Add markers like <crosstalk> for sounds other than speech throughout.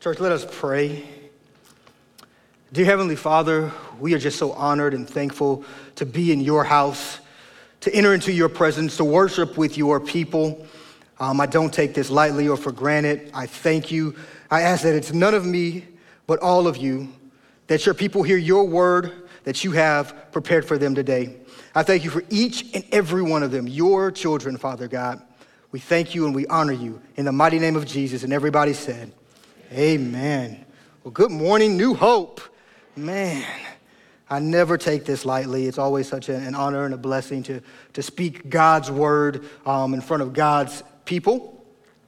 Church, let us pray. Dear Heavenly Father, we are just so honored and thankful to be in your house, to enter into your presence, to worship with your people. Um, I don't take this lightly or for granted. I thank you. I ask that it's none of me, but all of you, that your people hear your word that you have prepared for them today. I thank you for each and every one of them, your children, Father God. We thank you and we honor you in the mighty name of Jesus. And everybody said, Amen. Well, good morning, New Hope. Man, I never take this lightly. It's always such an honor and a blessing to, to speak God's word um, in front of God's people.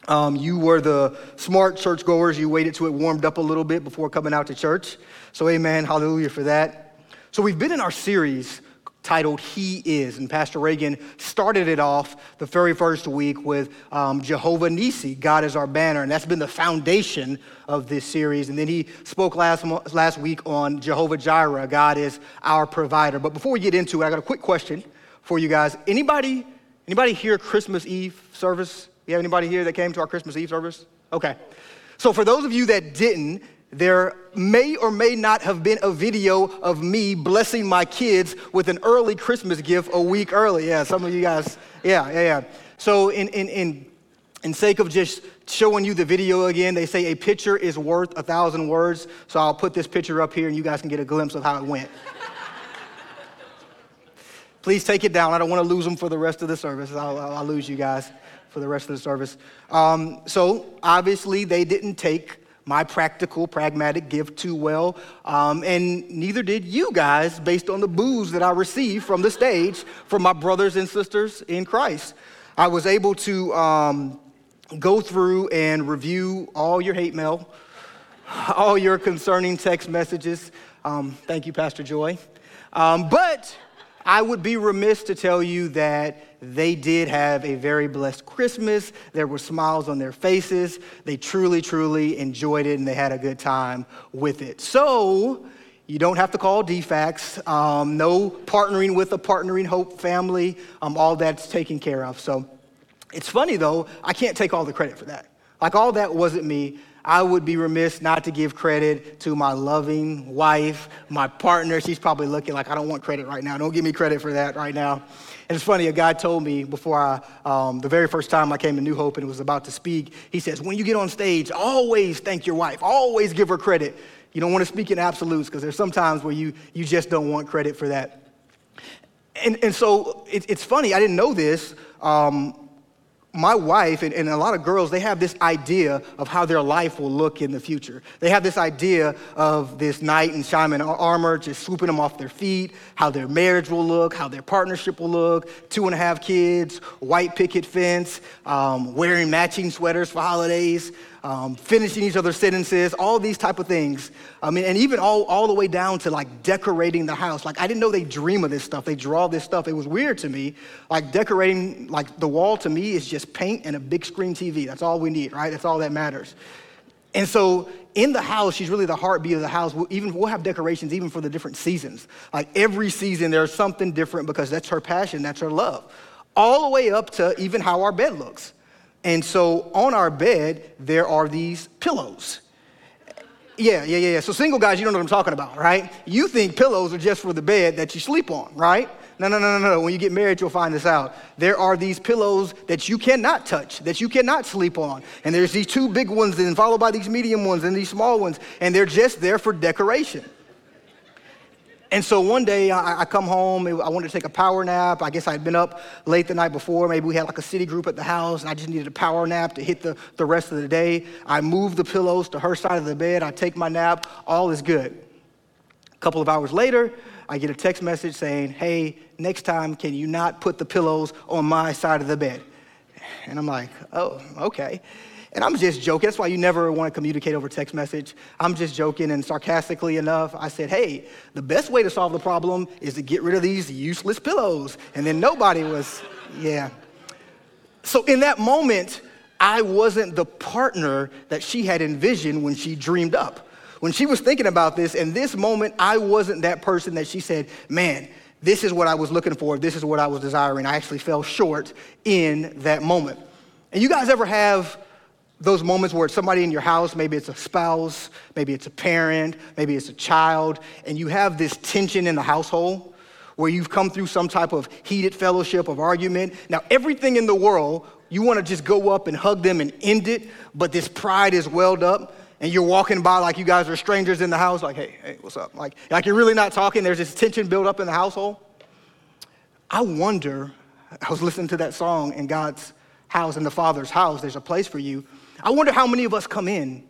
Um, you were the smart churchgoers. You waited till it warmed up a little bit before coming out to church. So, amen. Hallelujah for that. So, we've been in our series titled He Is. And Pastor Reagan started it off the very first week with um, Jehovah Nisi, God is our banner. And that's been the foundation of this series. And then he spoke last, last week on Jehovah Jireh, God is our provider. But before we get into it, I got a quick question for you guys. Anybody, anybody here Christmas Eve service? You have anybody here that came to our Christmas Eve service? Okay. So for those of you that didn't, there may or may not have been a video of me blessing my kids with an early Christmas gift a week early. Yeah, some of you guys, yeah, yeah, yeah. So, in, in, in, in sake of just showing you the video again, they say a picture is worth a thousand words. So, I'll put this picture up here and you guys can get a glimpse of how it went. <laughs> Please take it down. I don't want to lose them for the rest of the service. I'll, I'll lose you guys for the rest of the service. Um, so, obviously, they didn't take my practical, pragmatic gift too well, um, and neither did you guys based on the boos that I received from the stage from my brothers and sisters in Christ. I was able to um, go through and review all your hate mail, <laughs> all your concerning text messages. Um, thank you, Pastor Joy. Um, but I would be remiss to tell you that they did have a very blessed Christmas. There were smiles on their faces. They truly, truly enjoyed it and they had a good time with it. So, you don't have to call DFACS. Um, no partnering with a partnering Hope family. Um, all that's taken care of. So, it's funny though, I can't take all the credit for that. Like, all that wasn't me. I would be remiss not to give credit to my loving wife, my partner. She's probably looking like, I don't want credit right now. Don't give me credit for that right now. And it's funny, a guy told me before I, um, the very first time I came to New Hope and was about to speak, he says, when you get on stage, always thank your wife, always give her credit. You don't want to speak in absolutes because there's some times where you, you just don't want credit for that. And, and so it, it's funny, I didn't know this. Um, my wife and, and, a lot of girls, they have this idea of how their life will look in the future. They have this idea of this knight in shining armor just swooping them off their feet, how their marriage will look, how their partnership will look, two and a half kids, white picket fence, um, wearing matching sweaters for holidays um, finishing each other's sentences, all these type of things. I mean, and even all, all the way down to like decorating the house. Like I didn't know they dream of this stuff. They draw this stuff. It was weird to me. Like decorating, like the wall to me is just paint and a big screen TV. That's all we need, right? That's all that matters. And so in the house, she's really the heartbeat of the house. We'll even we'll have decorations even for the different seasons. Like every season, there's something different because that's her passion, that's her love. All the way up to even how our bed looks. And so on our bed, there are these pillows. Yeah, yeah, yeah. Yeah. So single guys, you don't know what I'm talking about, right? You think pillows are just for the bed that you sleep on, right? No, no, no, no, no. When you get married, you'll find this out. There are these pillows that you cannot touch, that you cannot sleep on. And there's these two big ones, and followed by these medium ones and these small ones, and they're just there for decoration. And so one day I, I, come home, I wanted to take a power nap. I guess I'd been up late the night before. Maybe we had like a city group at the house, and I just needed a power nap to hit the, the rest of the day. I move the pillows to her side of the bed. I take my nap. All is good. A couple of hours later, I get a text message saying, Hey, next time, can you not put the pillows on my side of the bed? And I'm like, Oh, okay. And I'm just joking. That's why you never want to communicate over text message. I'm just joking and sarcastically enough, I said, hey, the best way to solve the problem is to get rid of these useless pillows. And then nobody was, yeah. So in that moment, I wasn't the partner that she had envisioned when she dreamed up. When she was thinking about this, in this moment, I wasn't that person that she said, man, this is what I was looking for, this is what I was desiring. I actually fell short in that moment. And you guys ever have those moments where it's somebody in your house, maybe it's a spouse, maybe it's a parent, maybe it's a child, and you have this tension in the household where you've come through some type of heated fellowship of argument. Now, everything in the world, you want to just go up and hug them and end it, but this pride is welled up, and you're walking by like you guys are strangers in the house, like, hey, hey, what's up? Like, like you're really not talking. There's this tension built up in the household. I wonder, I was listening to that song in God's house, in the Father's house, there's a place for you. I wonder how many of us come in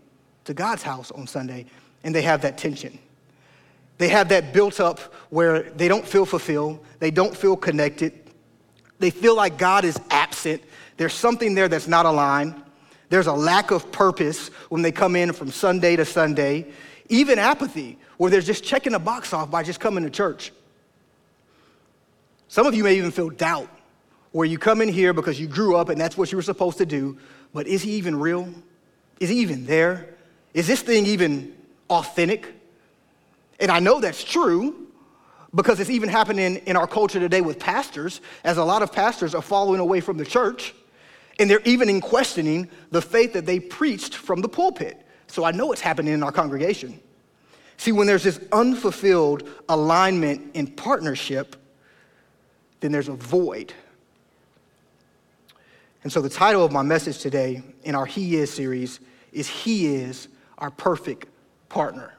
to God's house on Sunday and they have that tension. They have that built up where they don't feel fulfilled, they don't feel connected, they feel like God is absent. There's something there that's not aligned. There's a lack of purpose when they come in from Sunday to Sunday, even apathy, where they're just checking a box off by just coming to church. Some of you may even feel doubt, where you come in here because you grew up and that's what you were supposed to do, but is he even real? Is he even there? Is this thing even authentic? And I know that's true because it's even happening in our culture today with pastors, as a lot of pastors are following away from the church, and they're even in questioning the faith that they preached from the pulpit. So I know it's happening in our congregation. See, when there's this unfulfilled alignment in partnership, then there's a void and so the title of my message today in our He Is series is He is our perfect partner.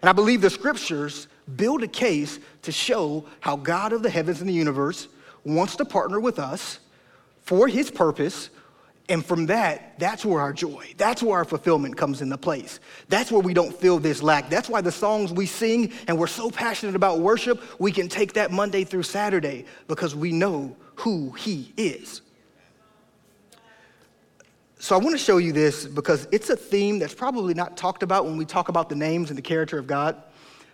And I believe the scriptures build a case to show how God of the heavens and the universe wants to partner with us for his purpose. And from that, that's where our joy, that's where our fulfillment comes into place. That's where we don't feel this lack. That's why the songs we sing and we're so passionate about worship, we can take that Monday through Saturday because we know who he is. So I want to show you this because it's a theme that's probably not talked about when we talk about the names and the character of God.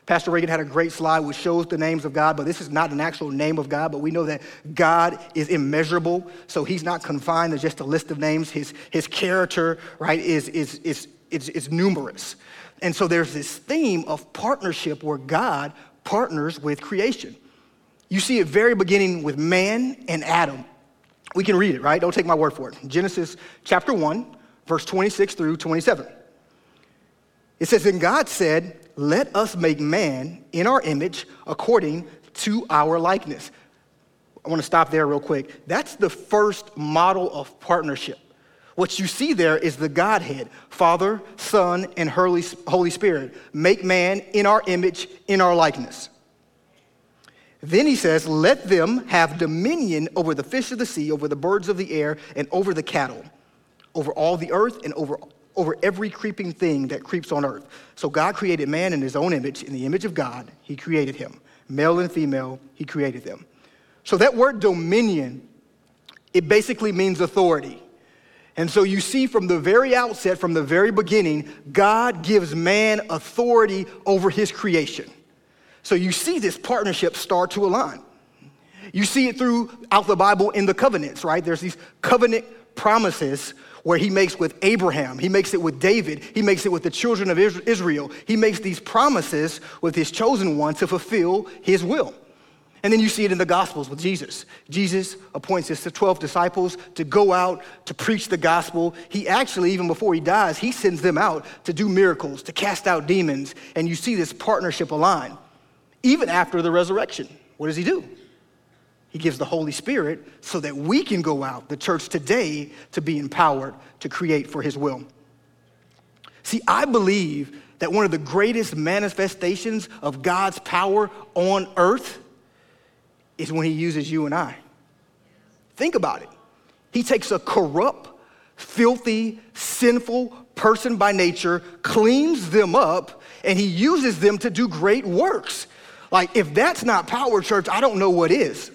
Pastor Reagan had a great slide which shows the names of God, but this is not an actual name of God, but we know that God is immeasurable, so he's not confined to just a list of names. His, his character, right, is, is, is, is, is numerous. And so there's this theme of partnership where God partners with creation. You see it very beginning with man and Adam. We can read it, right? Don't take my word for it. Genesis chapter 1, verse 26 through 27. It says, And God said, Let us make man in our image according to our likeness. I want to stop there real quick. That's the first model of partnership. What you see there is the Godhead, Father, Son, and Holy Spirit. Make man in our image, in our likeness. Then he says, Let them have dominion over the fish of the sea, over the birds of the air, and over the cattle, over all the earth, and over, over every creeping thing that creeps on earth. So God created man in his own image. In the image of God, he created him. Male and female, he created them. So that word dominion, it basically means authority. And so you see from the very outset, from the very beginning, God gives man authority over his creation. So you see this partnership start to align. You see it throughout the Bible in the covenants, right? There's these covenant promises where he makes with Abraham, he makes it with David, he makes it with the children of Israel. He makes these promises with his chosen one to fulfill his will. And then you see it in the Gospels with Jesus. Jesus appoints his 12 disciples to go out to preach the gospel. He actually, even before he dies, he sends them out to do miracles, to cast out demons. And you see this partnership align even after the resurrection. What does he do? He gives the Holy Spirit so that we can go out, the church today, to be empowered to create for his will. See, I believe that one of the greatest manifestations of God's power on earth is when he uses you and I. Think about it. He takes a corrupt, filthy, sinful person by nature, cleans them up, and he uses them to do great works. Like, if that's not power, church, I don't know what is.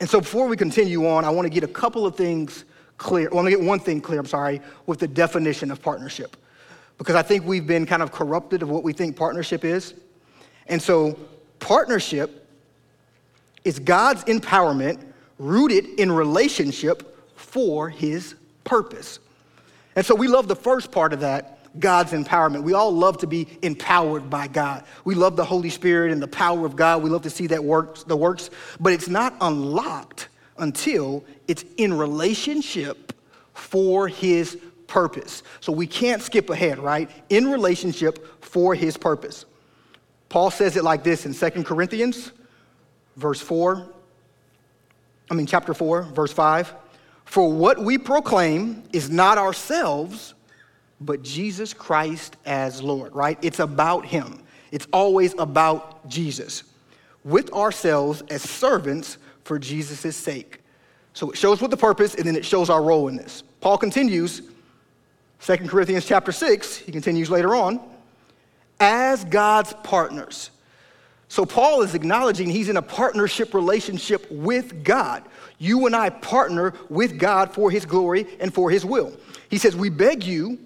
And so, before we continue on, I want to get a couple of things clear. I want to get one thing clear, I'm sorry, with the definition of partnership. Because I think we've been kind of corrupted of what we think partnership is. And so, partnership is God's empowerment rooted in relationship for his purpose. And so, we love the first part of that God's empowerment. We all love to be empowered by God. We love the Holy Spirit and the power of God. We love to see that works, the works, but it's not unlocked until it's in relationship for his purpose. So we can't skip ahead, right? In relationship for his purpose. Paul says it like this in 2 Corinthians, verse 4. I mean, chapter 4, verse 5. For what we proclaim is not ourselves, but Jesus Christ as Lord, right? It's about him. It's always about Jesus. With ourselves as servants for Jesus' sake. So it shows what the purpose, and then it shows our role in this. Paul continues, 2 Corinthians chapter 6, he continues later on, as God's partners. So Paul is acknowledging he's in a partnership relationship with God. You and I partner with God for his glory and for his will. He says, We beg you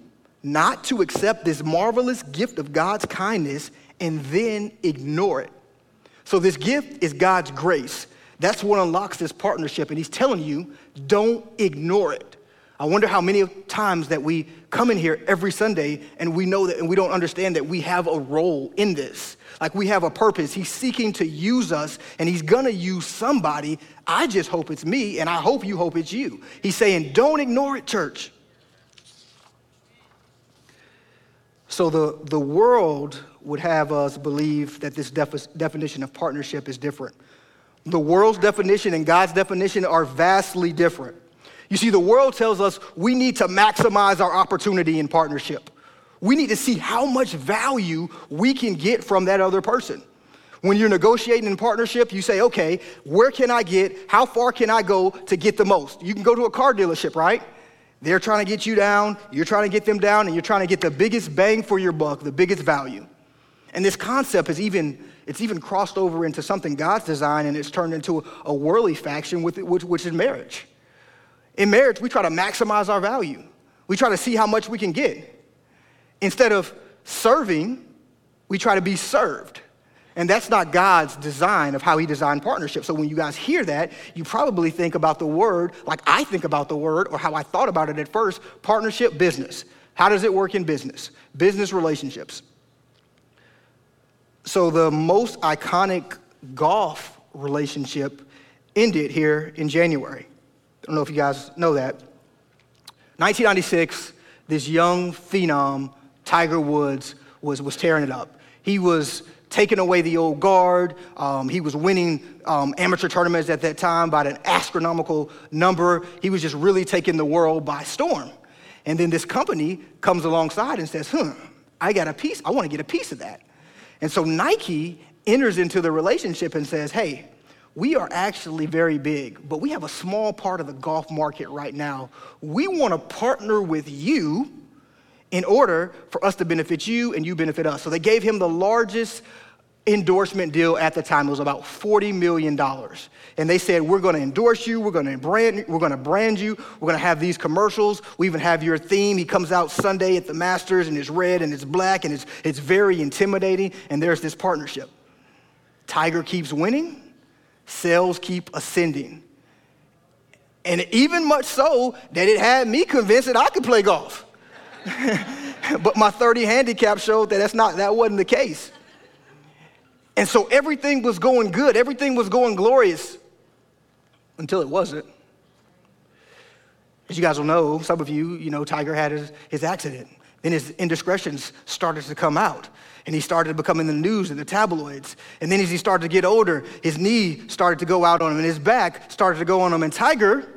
not to accept this marvelous gift of God's kindness and then ignore it. So, this gift is God's grace. That's what unlocks this partnership. And he's telling you, don't ignore it. I wonder how many times that we come in here every Sunday and we know that and we don't understand that we have a role in this. Like we have a purpose. He's seeking to use us and he's gonna use somebody. I just hope it's me and I hope you hope it's you. He's saying, don't ignore it, church. So the, the world would have us believe that this defi- definition of partnership is different. The world's definition and God's definition are vastly different. You see, the world tells us we need to maximize our opportunity in partnership. We need to see how much value we can get from that other person. When you're negotiating in partnership, you say, okay, where can I get, how far can I go to get the most? You can go to a car dealership, right? They're trying to get you down, you're trying to get them down, and you're trying to get the biggest bang for your buck, the biggest value. And this concept is even, it's even crossed over into something God's designed, and it's turned into a worldly faction, with, which, which is marriage. In marriage, we try to maximize our value. We try to see how much we can get. Instead of serving, we try to be served. And that's not God's design of how He designed partnership. So when you guys hear that, you probably think about the word like I think about the word or how I thought about it at first partnership business. How does it work in business? Business relationships. So the most iconic golf relationship ended here in January. I don't know if you guys know that. 1996, this young phenom, Tiger Woods, was, was tearing it up. He was taking away the old guard. Um, he was winning um, amateur tournaments at that time by an astronomical number. He was just really taking the world by storm. And then this company comes alongside and says, hmm, I got a piece. I want to get a piece of that. And so Nike enters into the relationship and says, hey, we are actually very big, but we have a small part of the golf market right now. We want to partner with you in order for us to benefit you and you benefit us. So they gave him the largest endorsement deal at the time. It was about $40 million. And they said, We're to endorse you, we're to brand, we're to brand you, we're to have these commercials, we even have your theme. He comes out Sunday at the Masters and it's red and it's black and it's, it's very intimidating. And there's this partnership. Tiger keeps winning sales keep ascending. And even much so that it had me convinced that I could play golf. <laughs> but my 30 handicap showed that that's not, that wasn't the case. And so everything was going good, everything was going glorious until it wasn't. As you guys will know, some of you, you know, Tiger had his, his accident. Then his indiscretions started to come out and he started becoming the news and the tabloids. And then as he started to get older, his knee started to go out on him and his back started to go on him. And Tiger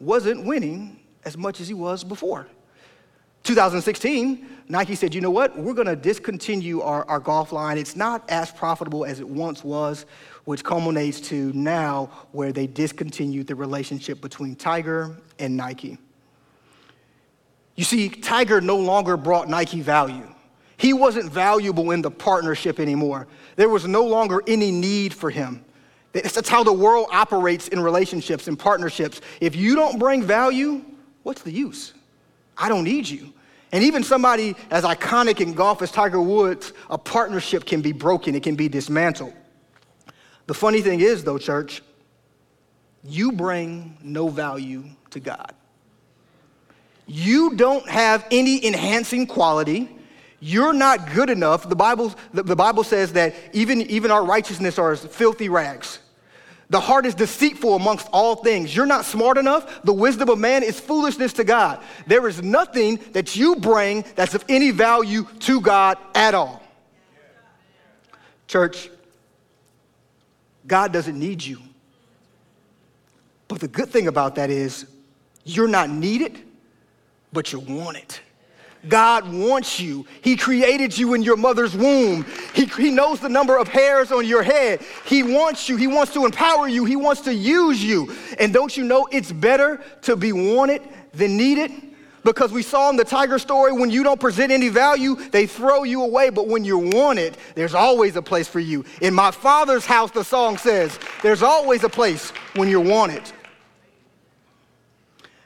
wasn't winning as much as he was before. 2016, Nike said, you know what? We're going to discontinue our, our golf line. It's not as profitable as it once was, which culminates to now where they discontinued the relationship between Tiger and Nike. You see, Tiger no longer brought Nike value. He wasn't valuable in the partnership anymore. There was no longer any need for him. That's how the world operates in relationships and partnerships. If you don't bring value, what's the use? I don't need you. And even somebody as iconic in golf as Tiger Woods, a partnership can be broken, it can be dismantled. The funny thing is, though, church, you bring no value to God. You don't have any enhancing quality. You're not good enough. The Bible, the, Bible says that even, even our righteousness are as filthy rags. The heart is deceitful amongst all things. You're not smart enough. The wisdom of man is foolishness to God. There is nothing that you bring that's of any value to God at all. Church, God doesn't need you. But the good thing about that is you're not needed, but you're wanted. God wants you. He created you in your mother's womb. He, he knows the number of hairs on your head. He wants you. He wants to empower you. He wants to use you. And don't you know it's better to be wanted than needed? Because we saw in the tiger story, when you don't present any value, they throw you away. But when you're wanted, there's always a place for you. In my father's house, the song says, there's always a place when you're wanted.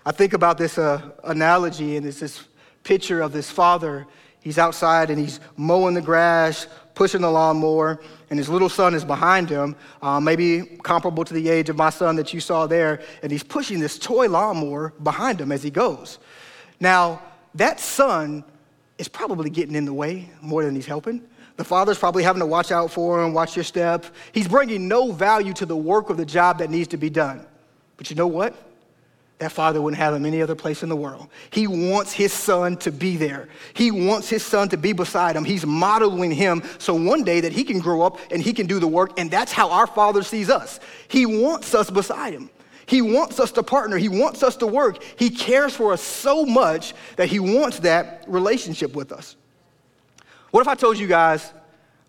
I think about this uh, analogy, and it's this picture of this father. He's outside and he's mowing the grass, pushing the lawnmower, and his little son is behind him, uh, maybe comparable to the age of my son that you saw there, and he's pushing this toy lawnmower behind him as he goes. Now, that son is probably getting in the way more than he's helping. The father's probably having to watch out for him, watch your step. He's bringing no value to the work of the job that needs to be done. But you know what? That father wouldn't have him any other place in the world. He wants his son to be there. He wants his son to be beside him. He's modeling him so one day that he can grow up and he can do the work. And that's how our father sees us. He wants us beside him. He wants us to partner. He wants us to work. He cares for us so much that he wants that relationship with us. What if I told you guys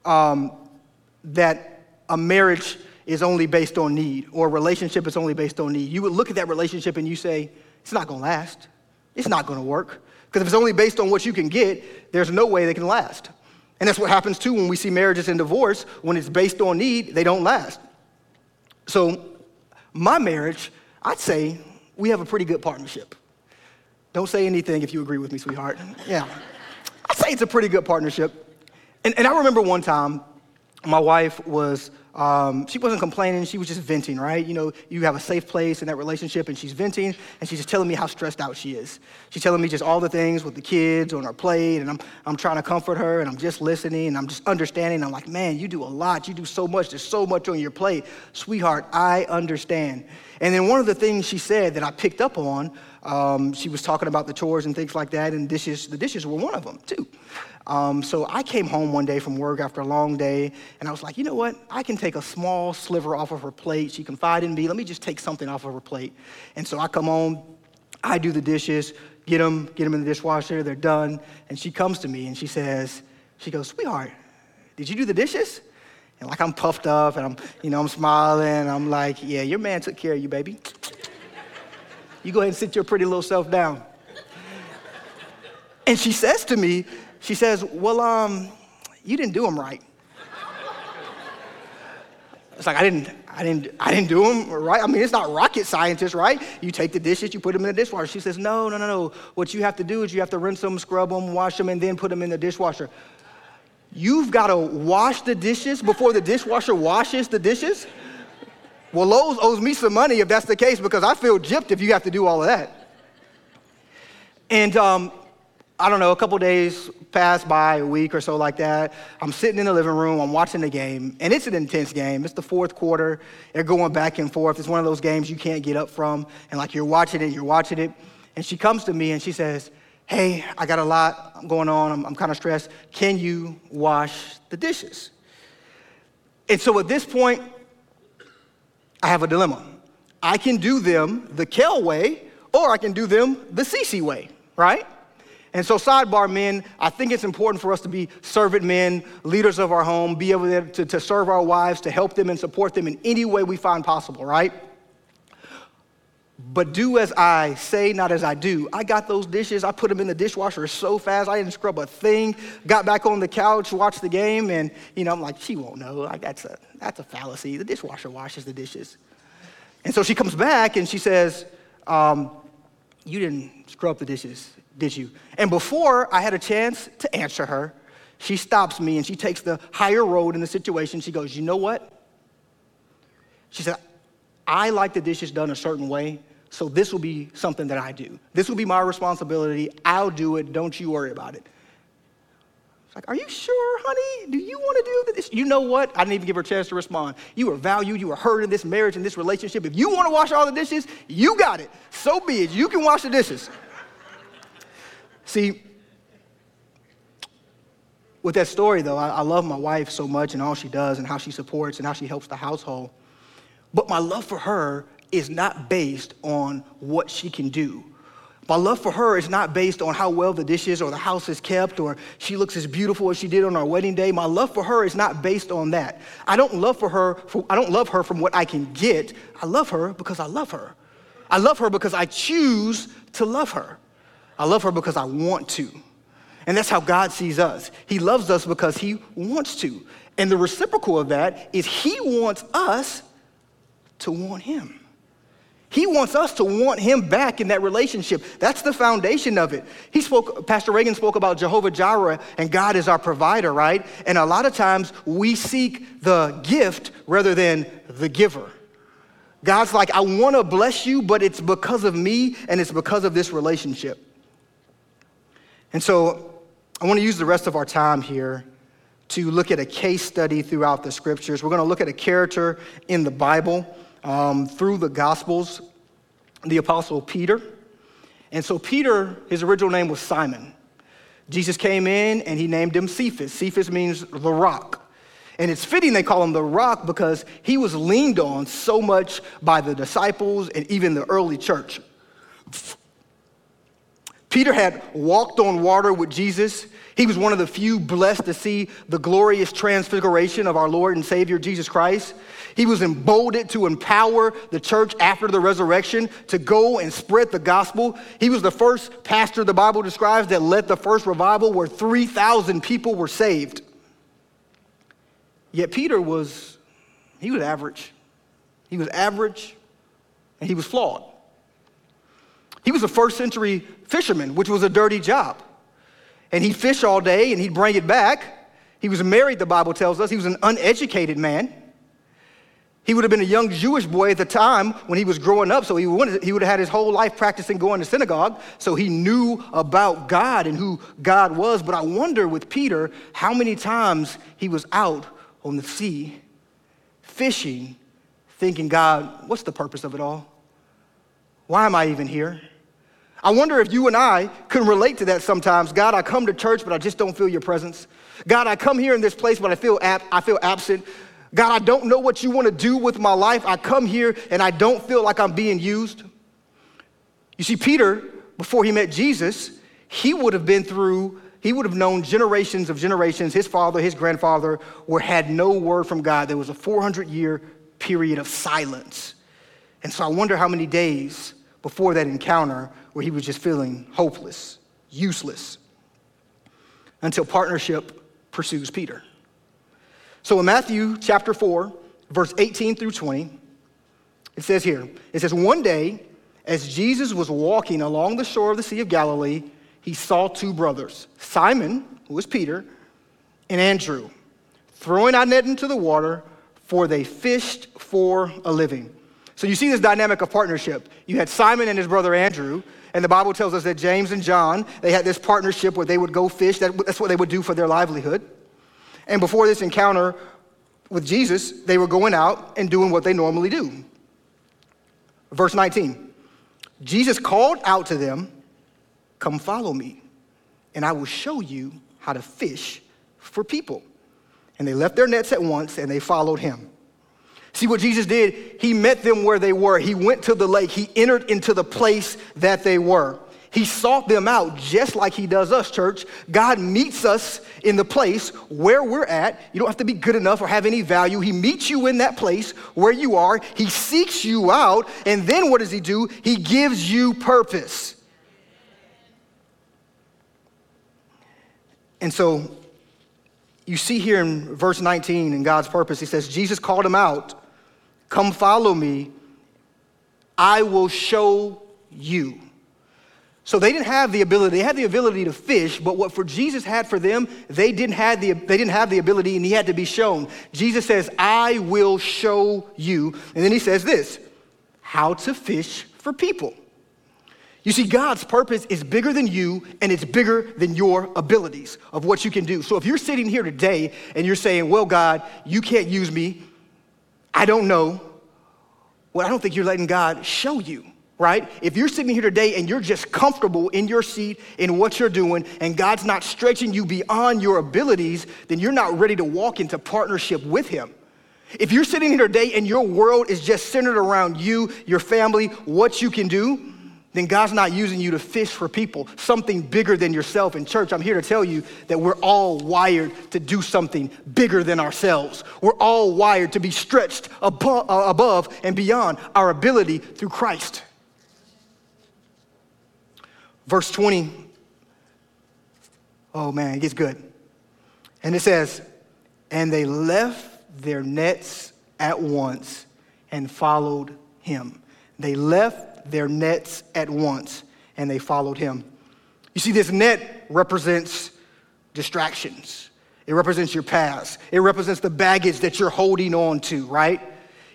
um, that a marriage is only based on need or a relationship is only based on need, you would look at that relationship and you say, it's not to last. It's not to work. Because if it's only based on what you can get, there's no way they can last. And that's what happens too when we see marriages and divorce. When it's based on need, they don't last. So, my marriage, I'd say we have a pretty good partnership. Don't say anything if you agree with me, sweetheart. Yeah. I'd say it's a pretty good partnership. And, and I remember one time my wife was um, she wasn't complaining, she was just venting, right? You know, you have a safe place in that relationship, and she's venting, and she's just telling me how stressed out she is. She's telling me just all the things with the kids on her plate, and I'm, I'm trying to comfort her, and I'm just listening, and I'm just understanding. I'm like, man, you do a lot, you do so much, there's so much on your plate. Sweetheart, I understand. And then one of the things she said that I picked up on, um, she was talking about the chores and things like that, and dishes, the dishes were one of them, too. Um, so I came home one day from work after a long day, and I was like, you know what? I can take a small sliver off of her plate. She confided in me. Let me just take something off of her plate. And so I come home, I do the dishes, get them, get them in the dishwasher. They're done. And she comes to me and she says, she goes, sweetheart, did you do the dishes? And like I'm puffed up and I'm, you know, I'm smiling. I'm like, yeah, your man took care of you, baby. You go ahead and sit your pretty little self down. And she says to me, she says, Well, um, you didn't do them right. It's like I didn't, I didn't, I didn't do them right. I mean, it's not rocket scientist, right? You take the dishes, you put them in the dishwasher. She says, no, no, no, no. What you have to do is you have to rinse them, scrub them, wash them, and then put them in the dishwasher. You've got to wash the dishes before the dishwasher washes the dishes. Well, Lowe's owes me some money if that's the case because I feel gypped if you have to do all of that. And um, I don't know, a couple days pass by, a week or so like that. I'm sitting in the living room, I'm watching the game, and it's an intense game. It's the fourth quarter. They're going back and forth. It's one of those games you can't get up from, and like you're watching it, you're watching it. And she comes to me and she says, Hey, I got a lot going on. I'm, I'm kind of stressed. Can you wash the dishes? And so at this point, I have a dilemma. I can do them the Kel way, or I can do them the Cece way, right? And so, sidebar men, I think it's important for us to be servant men, leaders of our home, be able to, to serve our wives, to help them and support them in any way we find possible, right? But do as I say, not as I do. I got those dishes, I put them in the dishwasher so fast, I didn't scrub a thing. Got back on the couch, watched the game, and you know, I'm like, she won't know. Like, that's a that's a fallacy. The dishwasher washes the dishes. And so she comes back and she says, um, You didn't scrub the dishes did you? And before I had a chance to answer her, she stops me and she takes the higher road in the situation. She goes, You know what? She said, I like the dishes done a certain way, so this will be something that I do. This will be my responsibility. I'll do it. Don't you worry about it. It's Like, are you sure, honey? Do you want to do this? You know what? I didn't even give her a chance to respond. You are valued. You are heard in this marriage, and this relationship. If you want to wash all the dishes, you got it. So be it. You can wash the dishes. See, with that story, though, I, I, love my wife so much and all she does and how she supports and how she helps the household. But my love for her is not based on what she can do my love for her is not based on how well the dishes or the house is kept or she looks as beautiful as she did on our wedding day. My love for her is not based on that. I don't love for her for, I don't love her from what I can get. I love her because I love her. I love her because I choose to love her. I love her because I want to. And that's how God sees us. He loves us because he wants to. And the reciprocal of that is he wants us to want him. He wants us to want him back in that relationship. That's the foundation of it. He spoke, Pastor Reagan spoke about Jehovah Jireh and God is our provider, right? And a lot of times we seek the gift rather than the giver. God's like, I want to bless you, but it's because of me and it's because of this relationship. And so I want to use the rest of our time here to look at a case study throughout the scriptures. We're going to look at a character in the Bible um, through the Gospels, the Apostle Peter. And so, Peter, his original name was Simon. Jesus came in and he named him Cephas. Cephas means the rock. And it's fitting they call him the rock because he was leaned on so much by the disciples and even the early church. Peter had walked on water with Jesus. He was one of the few blessed to see the glorious transfiguration of our Lord and Savior Jesus Christ. He was emboldened to empower the church after the resurrection to go and spread the gospel. He was the first pastor the Bible describes that led the first revival where 3,000 people were saved. Yet Peter was, he was average. He was average and he was flawed. He was a first century fisherman, which was a dirty job. And he'd fish all day and he'd bring it back. He was married, the Bible tells us. He was an uneducated man. He would have been a young Jewish boy at the time when he was growing up, so he would, he would have had his whole life practicing going to synagogue, so he knew about God and who God was. But I wonder with Peter how many times he was out on the sea fishing, thinking, God, what's the purpose of it all? Why am I even here? I wonder if you and I can relate to that sometimes. God, I come to church, but I just don't feel your presence. God, I come here in this place, but I feel, ap- I feel absent. God, I don't know what you want to do with my life. I come here and I don't feel like I'm being used. You see, Peter, before he met Jesus, he would have been through, he would have known generations of generations. His father, his grandfather were had no word from God. There was a 400 year period of silence. And so I wonder how many days before that encounter where he was just feeling hopeless, useless, until partnership pursues Peter. So in Matthew chapter 4, verse 18 through 20, it says here, it says, One day, as Jesus was walking along the shore of the Sea of Galilee, he saw two brothers, Simon, who was Peter, and Andrew, throwing a net into the water, for they fished for a living. So you see this dynamic of partnership. You had Simon and his brother Andrew, and the Bible tells us that James and John, they had this partnership where they would go fish. That's what they would do for their livelihood. And before this encounter with Jesus, they were going out and doing what they normally do. Verse 19 Jesus called out to them, Come follow me, and I will show you how to fish for people. And they left their nets at once and they followed him. See what Jesus did? He met them where they were. He went to the lake. He entered into the place that they were. He sought them out just like he does us, church. God meets us in the place where we're at. You don't have to be good enough or have any value. He meets you in that place where you are. He seeks you out. And then what does he do? He gives you purpose. And so you see here in verse 19 in God's purpose, he says, Jesus called him out, Come follow me. I will show you. So they didn't have the ability, they had the ability to fish, but what for Jesus had for them, they didn't have the, they didn't have the ability and he had to be shown. Jesus says, I will show you. And then he says this, how to fish for people. You see, God's purpose is bigger than you and it's bigger than your abilities of what you can do. So if you're sitting here today and you're saying, Well, God, you can't use me, I don't know, well, I don't think you're letting God show you right? If you're sitting here today and you're just comfortable in your seat in what you're doing and God's not stretching you beyond your abilities, then you're not ready to walk into partnership with Him. If you're sitting here today and your world is just centered around you, your family, what you can do, then God's not using you to fish for people, something bigger than yourself. In church, I'm here to tell you that we're all wired to do something bigger than ourselves. We're all wired to be stretched above, uh, above and beyond our ability through Christ. Verse 20, oh man, it gets good. And it says, And they left their nets at once and followed him. They left their nets at once and they followed him. You see, this net represents distractions. It represents your past. It represents the baggage that you're holding on to, right?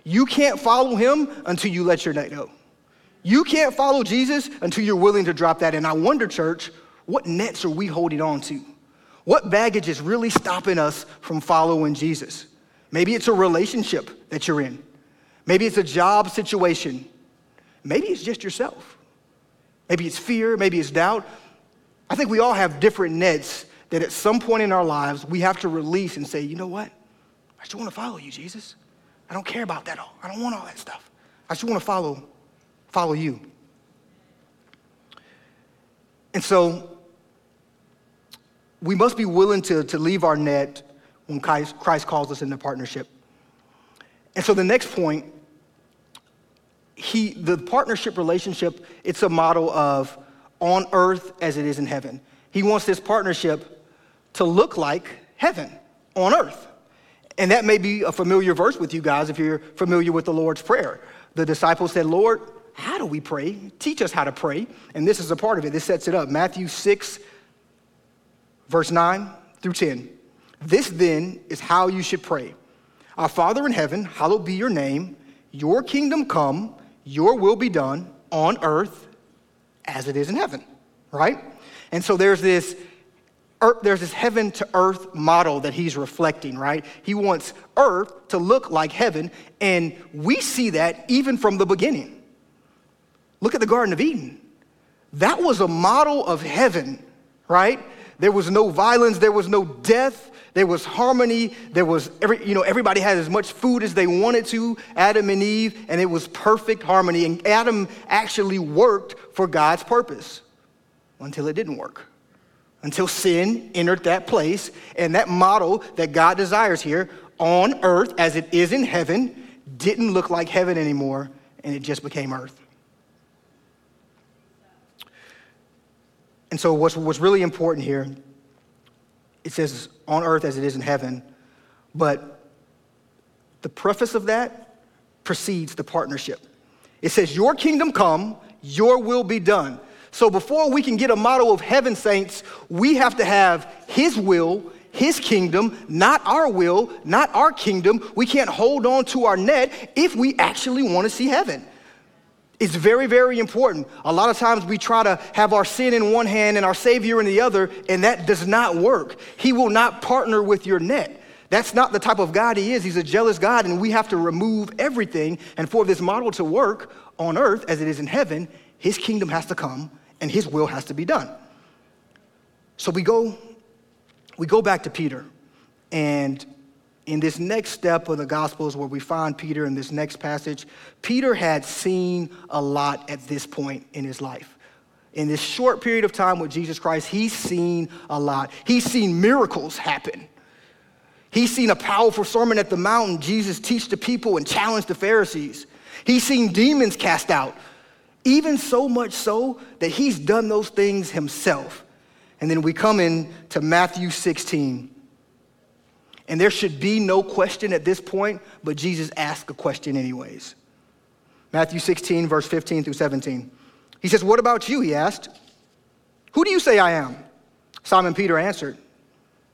You can't follow him until you let your net go. You can't follow Jesus until you're willing to drop that. And I wonder, church, what nets are we holding on to? What baggage is really stopping us from following Jesus? Maybe it's a relationship that you're in. Maybe it's a job situation. Maybe it's just yourself. Maybe it's fear. Maybe it's doubt. I think we all have different nets that at some point in our lives we have to release and say, you know what? I just want to follow you, Jesus. I don't care about that all. I don't want all that stuff. I just want to follow follow you. And so we must be willing to, to leave our net when Christ, Christ calls us into partnership. And so the next point, he, the partnership relationship, it's a model of on earth as it is in heaven. He wants this partnership to look like heaven on earth. And that may be a familiar verse with you guys if you're familiar with the Lord's Prayer. The disciples said, Lord, how do we pray? Teach us how to pray. And this is a part of it. This sets it up. Matthew 6, verse 9 through 10. This then is how you should pray Our Father in heaven, hallowed be your name. Your kingdom come, your will be done on earth as it is in heaven, right? And so there's this Earth, there's this heaven to earth model that he's reflecting, right? He wants earth to look like heaven, and we see that even from the beginning. Look at the Garden of Eden. That was a model of heaven, right? There was no violence, there was no death, there was harmony, there was every, you know, everybody had as much food as they wanted to, Adam and Eve, and it was perfect harmony. And Adam actually worked for God's purpose until it didn't work. Until sin entered that place, and that model that God desires here on earth as it is in heaven didn't look like heaven anymore, and it just became earth. And so, what's, what's really important here, it says on earth as it is in heaven, but the preface of that precedes the partnership. It says, Your kingdom come, your will be done. So, before we can get a model of heaven, saints, we have to have His will, His kingdom, not our will, not our kingdom. We can't hold on to our net if we actually want to see heaven. It's very, very important. A lot of times we try to have our sin in one hand and our Savior in the other, and that does not work. He will not partner with your net. That's not the type of God He is. He's a jealous God, and we have to remove everything. And for this model to work on earth as it is in heaven, His kingdom has to come and His will has to be done. So we go, we go back to Peter, and in this next step of the Gospels, where we find Peter in this next passage, Peter had seen a lot at this point in his life. In this short period of time with Jesus Christ, he's seen a lot. He's seen miracles happen. He's seen a powerful sermon at the mountain, Jesus teach the people and challenge the Pharisees. He's seen demons cast out, even so much so that he's done those things himself. And then we come in to Matthew 16. And there should be no question at this point, but Jesus asked a question anyways. Matthew 16, verse 15 through 17. He says, What about you? He asked. Who do you say I am? Simon Peter answered.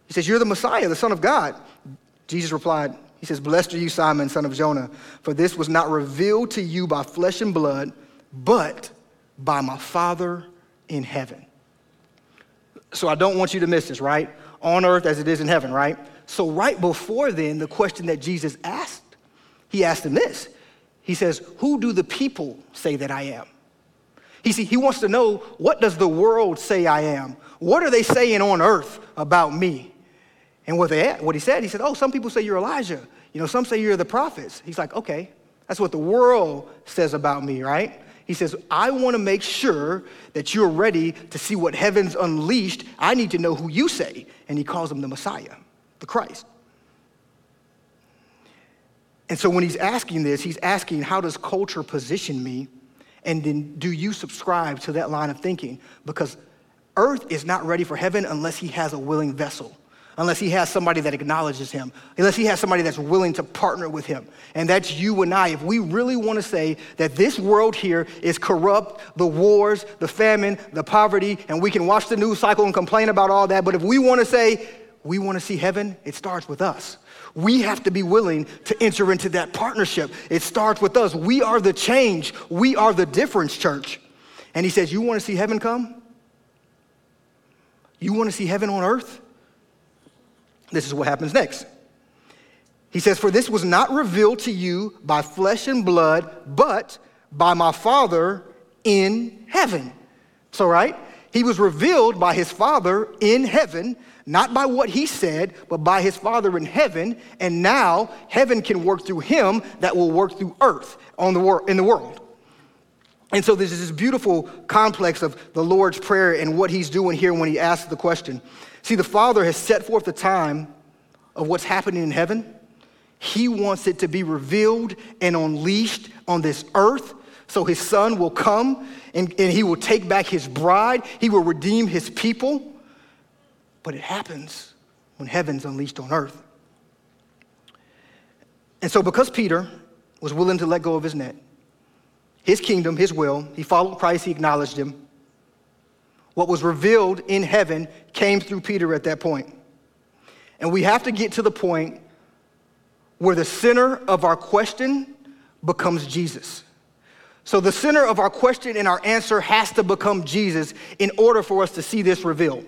He says, You're the Messiah, the Son of God. Jesus replied, He says, Blessed are you, Simon, son of Jonah, for this was not revealed to you by flesh and blood, but by my Father in heaven. So I don't want you to miss this, right? On earth as it is in heaven, right? So, right before then, the question that Jesus asked, he asked him this. He says, Who do the people say that I am? He, see, he wants to know what does the world say I am? What are they saying on earth about me? And what, they, what he said, he said, Oh, some people say you're Elijah. You know, some say you're the prophets. He's like, Okay, that's what the world says about me, right? He says, I want to make sure that you're ready to see what heaven's unleashed. I need to know who you say. And he calls him the Messiah, the Christ. And so when he's asking this, he's asking, How does culture position me? And then do you subscribe to that line of thinking? Because earth is not ready for heaven unless he has a willing vessel unless he has somebody that acknowledges him, unless he has somebody that's willing to partner with him. And that's you and I. If we really want to say that this world here is corrupt, the wars, the famine, the poverty, and we can watch the news cycle and complain about all that, but if we want to say we want to see heaven, it starts with us. We have to be willing to enter into that partnership. It starts with us. We are the change. We are the difference, church. And he says, You want to see heaven come? You want to see heaven on earth? This is what happens next. He says, For this was not revealed to you by flesh and blood, but by my Father in heaven. So, right? He was revealed by his Father in heaven, not by what he said, but by his Father in heaven. And now heaven can work through him that will work through earth on the wor- in the world. And so there's this beautiful complex of the Lord's Prayer and what he's doing here when he asks the question. See, the Father has set forth the time of what's happening in heaven. He wants it to be revealed and unleashed on this earth. So his son will come and, and he will take back his bride. He will redeem his people. But it happens when heaven's unleashed on earth. And so, because Peter was willing to let go of his net, his kingdom, his will, he followed Christ, he acknowledged him. What was revealed in heaven came through Peter at that point. And we have to get to the point where the center of our question becomes Jesus. So, the center of our question and our answer has to become Jesus in order for us to see this revealed.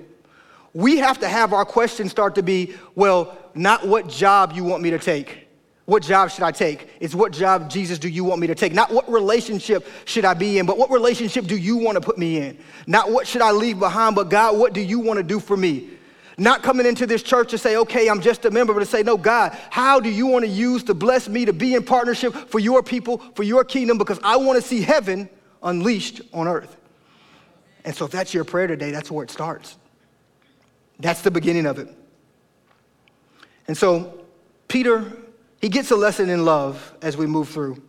We have to have our questions start to be, well, not what job you want me to take, what job should I take? It's what job, Jesus, do you want me to take? Not what relationship should I be in, but what relationship do you want to put me in? Not what should I leave behind, but God, what do you want to do for me? Not coming into this church to say, okay, I'm just a member, but to say, no, God, how do you want to use to bless me to be in partnership for your people, for your kingdom? Because I want to see heaven unleashed on earth. And so if that's your prayer today, that's where it starts. That's the beginning of it. And so Peter he gets a lesson in love as we move through.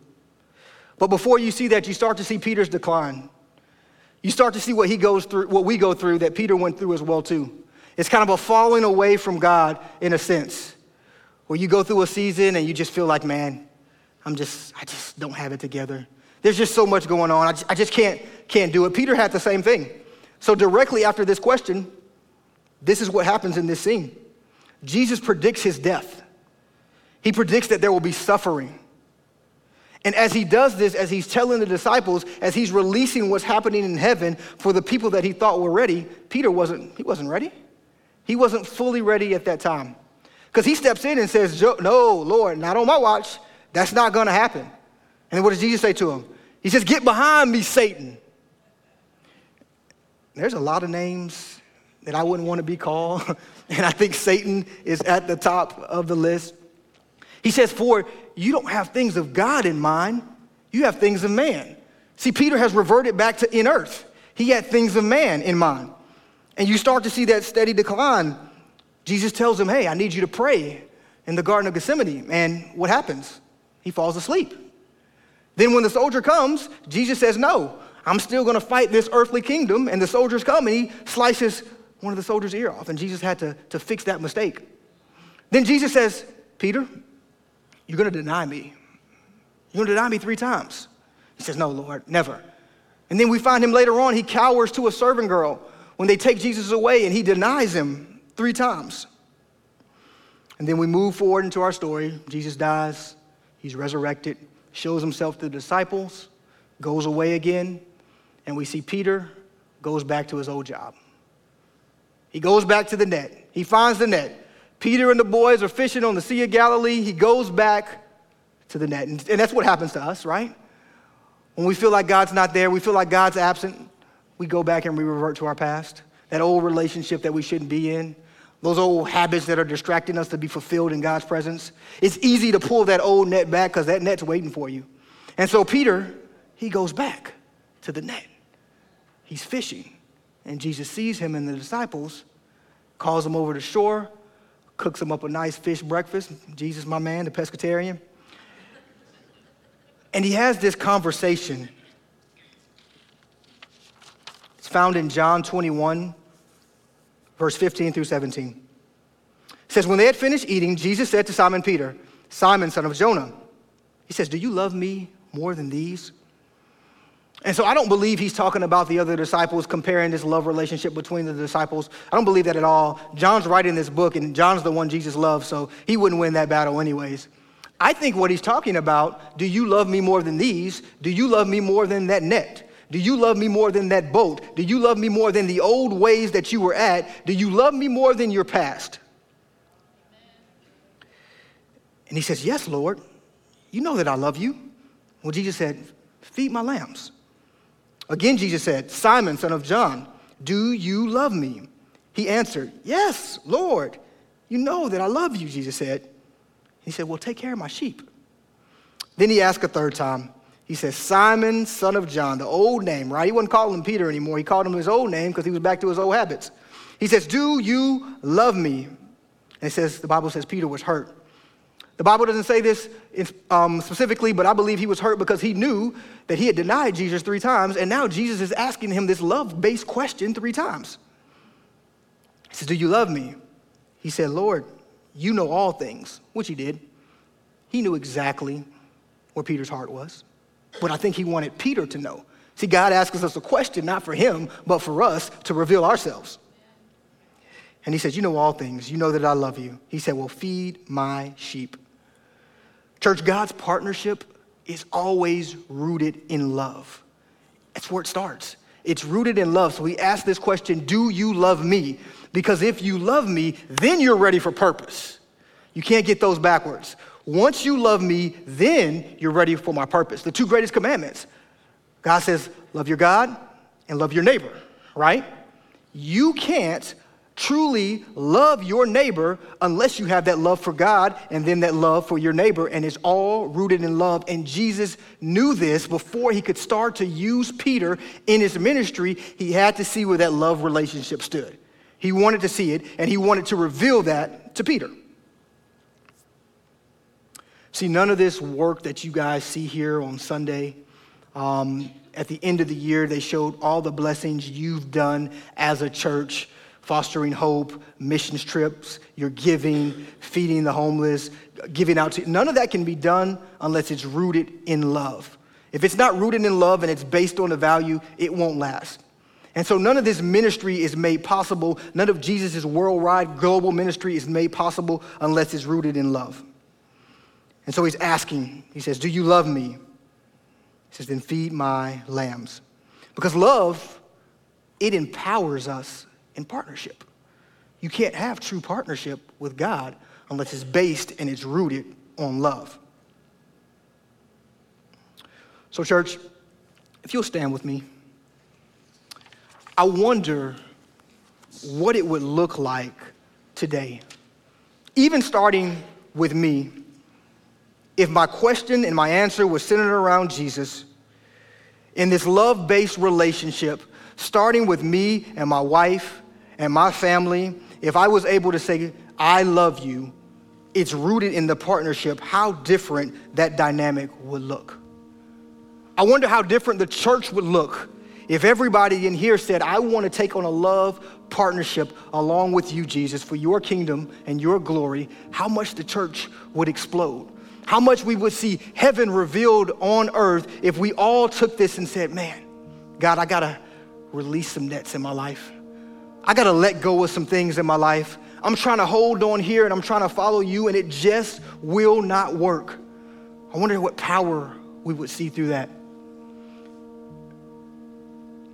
But before you see that, you start to see Peter's decline. You start to see what he goes through, what we go through that Peter went through as well too. It's kind of a falling away from God in a sense. Where you go through a season and you just feel like, man, I'm just, I just don't have it together. There's just so much going on. I just, I just can't, can't do it. Peter had the same thing. So directly after this question, this is what happens in this scene. Jesus predicts his death. He predicts that there will be suffering. And as he does this, as he's telling the disciples, as he's releasing what's happening in heaven for the people that he thought were ready, Peter wasn't, he wasn't ready. He wasn't fully ready at that time. Because he steps in and says, No, Lord, not on my watch. That's not going to happen. And what does Jesus say to him? He says, Get behind me, Satan. There's a lot of names that I wouldn't want to be called. <laughs> and I think Satan is at the top of the list. He says, For you don't have things of God in mind, you have things of man. See, Peter has reverted back to in earth. He had things of man in mind. And you start to see that steady decline. Jesus tells him, Hey, I need you to pray in the Garden of Gethsemane. And what happens? He falls asleep. Then, when the soldier comes, Jesus says, No, I'm still going to fight this earthly kingdom. And the soldiers come and he slices one of the soldiers' ear off. And Jesus had to, to fix that mistake. Then Jesus says, Peter, you're going to deny me. You're going to deny me three times. He says, No, Lord, never. And then we find him later on, he cowers to a servant girl when they take Jesus away and he denies him three times. And then we move forward into our story. Jesus dies, he's resurrected, shows himself to the disciples, goes away again. and we see Peter goes back to his old job. He goes back to the net. He finds the net. Peter and the boys are fishing on the Sea of Galilee. He goes back to the net. And, that's what happens to us, right? When we feel like God's not there, we feel like God's absent, we go back and we revert to our past, that old relationship that we shouldn't be in, those old habits that are distracting us to be fulfilled in God's presence. It's easy to pull that old net back because that net's waiting for you. And so Peter, he goes back to the net. He's fishing. And Jesus sees him and the disciples, calls him over to shore, cooks him up a nice fish breakfast. Jesus, my man, the pescatarian. And he has this conversation. It's found in John 21, verse 15 through 17. It says, When they had finished eating, Jesus said to Simon Peter, Simon, son of Jonah, he says, Do you love me more than these? And so I don't believe he's talking about the other disciples, comparing this love relationship between the disciples. I don't believe that at all. John's writing this book, and John's the one Jesus loves, so he wouldn't win that battle, anyways. I think what he's talking about do you love me more than these? Do you love me more than that net? Do you love me more than that boat? Do you love me more than the old ways that you were at? Do you love me more than your past? And he says, Yes, Lord. You know that I love you. Well, Jesus said, Feed my lambs. Again, Jesus said, Simon, son of John, do you love me? He answered, Yes, Lord. You know that I love you, Jesus said. He said, Well, take care of my sheep. Then he asked a third time. He says, Simon, son of John, the old name, right? He wasn't calling him Peter anymore. He called him his old name because he was back to his old habits. He says, Do you love me? And it says, the Bible says Peter was hurt. The Bible doesn't say this um, specifically, but I believe he was hurt because he knew that he had denied Jesus three times, and now Jesus is asking him this love based question three times. He says, Do you love me? He said, Lord, you know all things, which he did. He knew exactly where Peter's heart was. But I think he wanted Peter to know. See, God asks us a question, not for him, but for us to reveal ourselves. And he says, You know all things. You know that I love you. He said, Well, feed my sheep. Church, God's partnership is always rooted in love. That's where it starts. It's rooted in love. So we ask this question Do you love me? Because if you love me, then you're ready for purpose. You can't get those backwards. Once you love me, then you're ready for my purpose. The two greatest commandments God says, love your God and love your neighbor, right? You can't truly love your neighbor unless you have that love for God and then that love for your neighbor. And it's all rooted in love. And Jesus knew this before he could start to use Peter in his ministry. He had to see where that love relationship stood. He wanted to see it, and he wanted to reveal that to Peter. See, none of this work that you guys see here on Sunday, um, at the end of the year, they showed all the blessings you've done as a church fostering hope, missions trips, your giving, feeding the homeless, giving out to none of that can be done unless it's rooted in love. If it's not rooted in love and it's based on a value, it won't last. And so none of this ministry is made possible. None of Jesus' worldwide global ministry is made possible unless it's rooted in love. And so he's asking, he says, Do you love me? He says, Then feed my lambs. Because love, it empowers us in partnership. You can't have true partnership with God unless it's based and it's rooted on love. So, church, if you'll stand with me. I wonder what it would look like today, even starting with me, if my question and my answer was centered around Jesus in this love based relationship, starting with me and my wife and my family, if I was able to say, I love you, it's rooted in the partnership, how different that dynamic would look. I wonder how different the church would look if everybody in here said, I want to take on a love partnership along with you, Jesus, for your kingdom and your glory, how much the church would explode. How much we would see heaven revealed on earth if we all took this and said, Man, God, I got to release some nets in my life. I got to let go of some things in my life. I'm trying to hold on here and I'm trying to follow you, and it just will not work. I wonder what power we would see through that.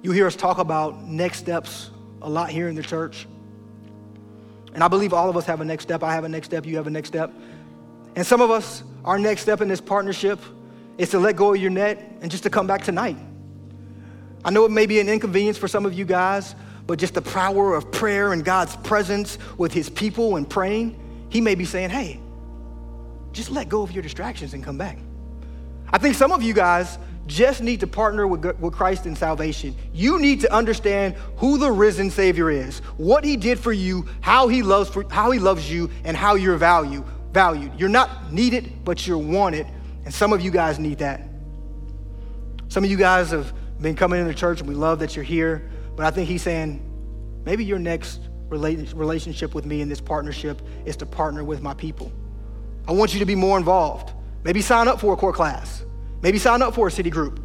You hear us talk about next steps a lot here in the church. And I believe all of us have a next step. I have a next step. You have a next step. And some of us, our next step in this partnership is to let go of your net and just to come back tonight. I know it may be an inconvenience for some of you guys, but just the power of prayer and God's presence with his people and praying, he may be saying, hey, just let go of your distractions and come back. I think some of you guys just need to partner with, with Christ in salvation. You need to understand who the risen Savior is, what He did for you, how He loves for, how He loves you, and how you're value, valued. You're not needed, but you're wanted, and some of you guys need that. Some of you guys have been coming into church, and we love that you're here. But I think He's saying, maybe your next relationship with me in this partnership is to partner with my people. I want you to be more involved. Maybe sign up for a core class. Maybe sign up for a city group.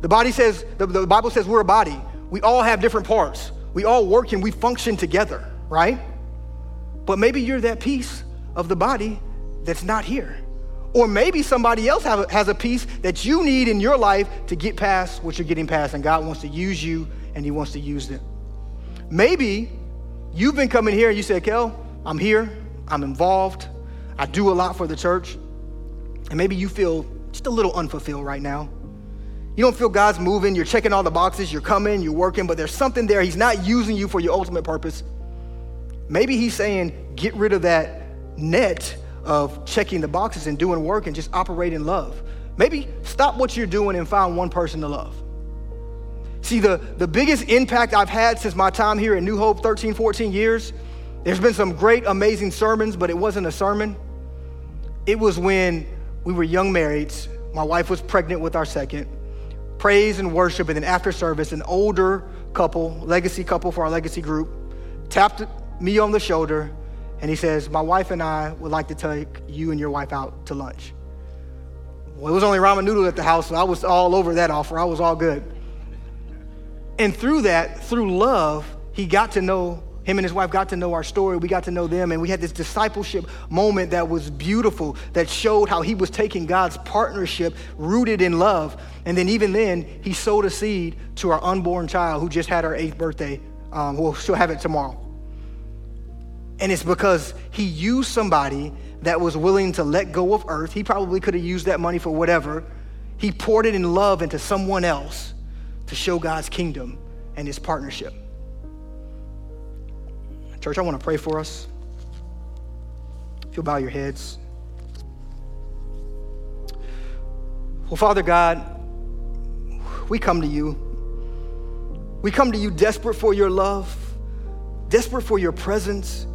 The body says, the, the Bible says we're a body. We all have different parts. We all work and we function together, right? But maybe you're that piece of the body that's not here. Or maybe somebody else a, has a piece that you need in your life to get past what you're getting past, and God wants to use you and He wants to use them. Maybe you've been coming here and you said, Kel, I'm here, I'm involved, I do a lot for the church, and maybe you feel just a little unfulfilled right now. You don't feel God's moving, you're checking all the boxes, you're coming, you're working, but there's something there. He's not using you for your ultimate purpose. Maybe He's saying, get rid of that net of checking the boxes and doing work and just operate in love. Maybe stop what you're doing and find one person to love. See, the, the biggest impact I've had since my time here at New Hope, 13, 14 years, there's been some great, amazing sermons, but it wasn't a sermon. It was when we were young marrieds. My wife was pregnant with our second. Praise and worship, and then after service, an older couple, legacy couple for our legacy group, tapped me on the shoulder and he says, My wife and I would like to take you and your wife out to lunch. Well, it was only ramen noodles at the house, so I was all over that offer. I was all good. And through that, through love, he got to know him and his wife got to know our story. We got to know them, and we had this discipleship moment that was beautiful that showed how he was taking God's partnership rooted in love. And then, even then, he sowed a seed to our unborn child who just had her eighth birthday. Um, well, she'll have it tomorrow. And it's because he used somebody that was willing to let go of earth. He probably could have used that money for whatever. He poured it in love into someone else to show God's kingdom and his partnership. Church, I want to pray for us. If you'll bow your heads. Well, Father God, we come to you. We come to you desperate for your love, desperate for your presence,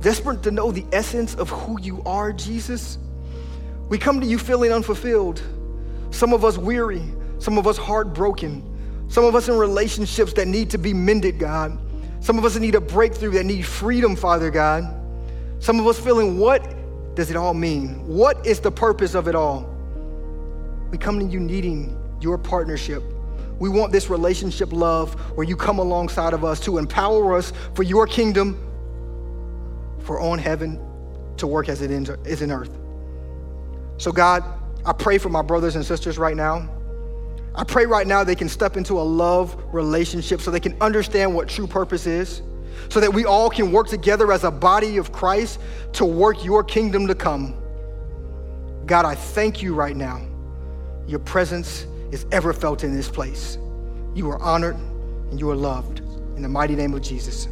desperate to know the essence of who you are, Jesus. We come to you feeling unfulfilled, some of us weary, some of us heartbroken, some of us in relationships that need to be mended, God. Some of us need a breakthrough that need freedom, Father God. Some of us feeling, what does it all mean? What is the purpose of it all? We come to you needing your partnership. We want this relationship love where you come alongside of us to empower us for your kingdom, for on heaven to work as it is in earth. So, God, I pray for my brothers and sisters right now. I pray right now they can step into a love relationship so they can understand what true purpose is, so that we all can work together as a body of Christ to work your kingdom to come. God, I thank you right now. Your presence is ever felt in this place. You are honored and you are loved. In the mighty name of Jesus,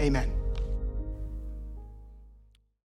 amen.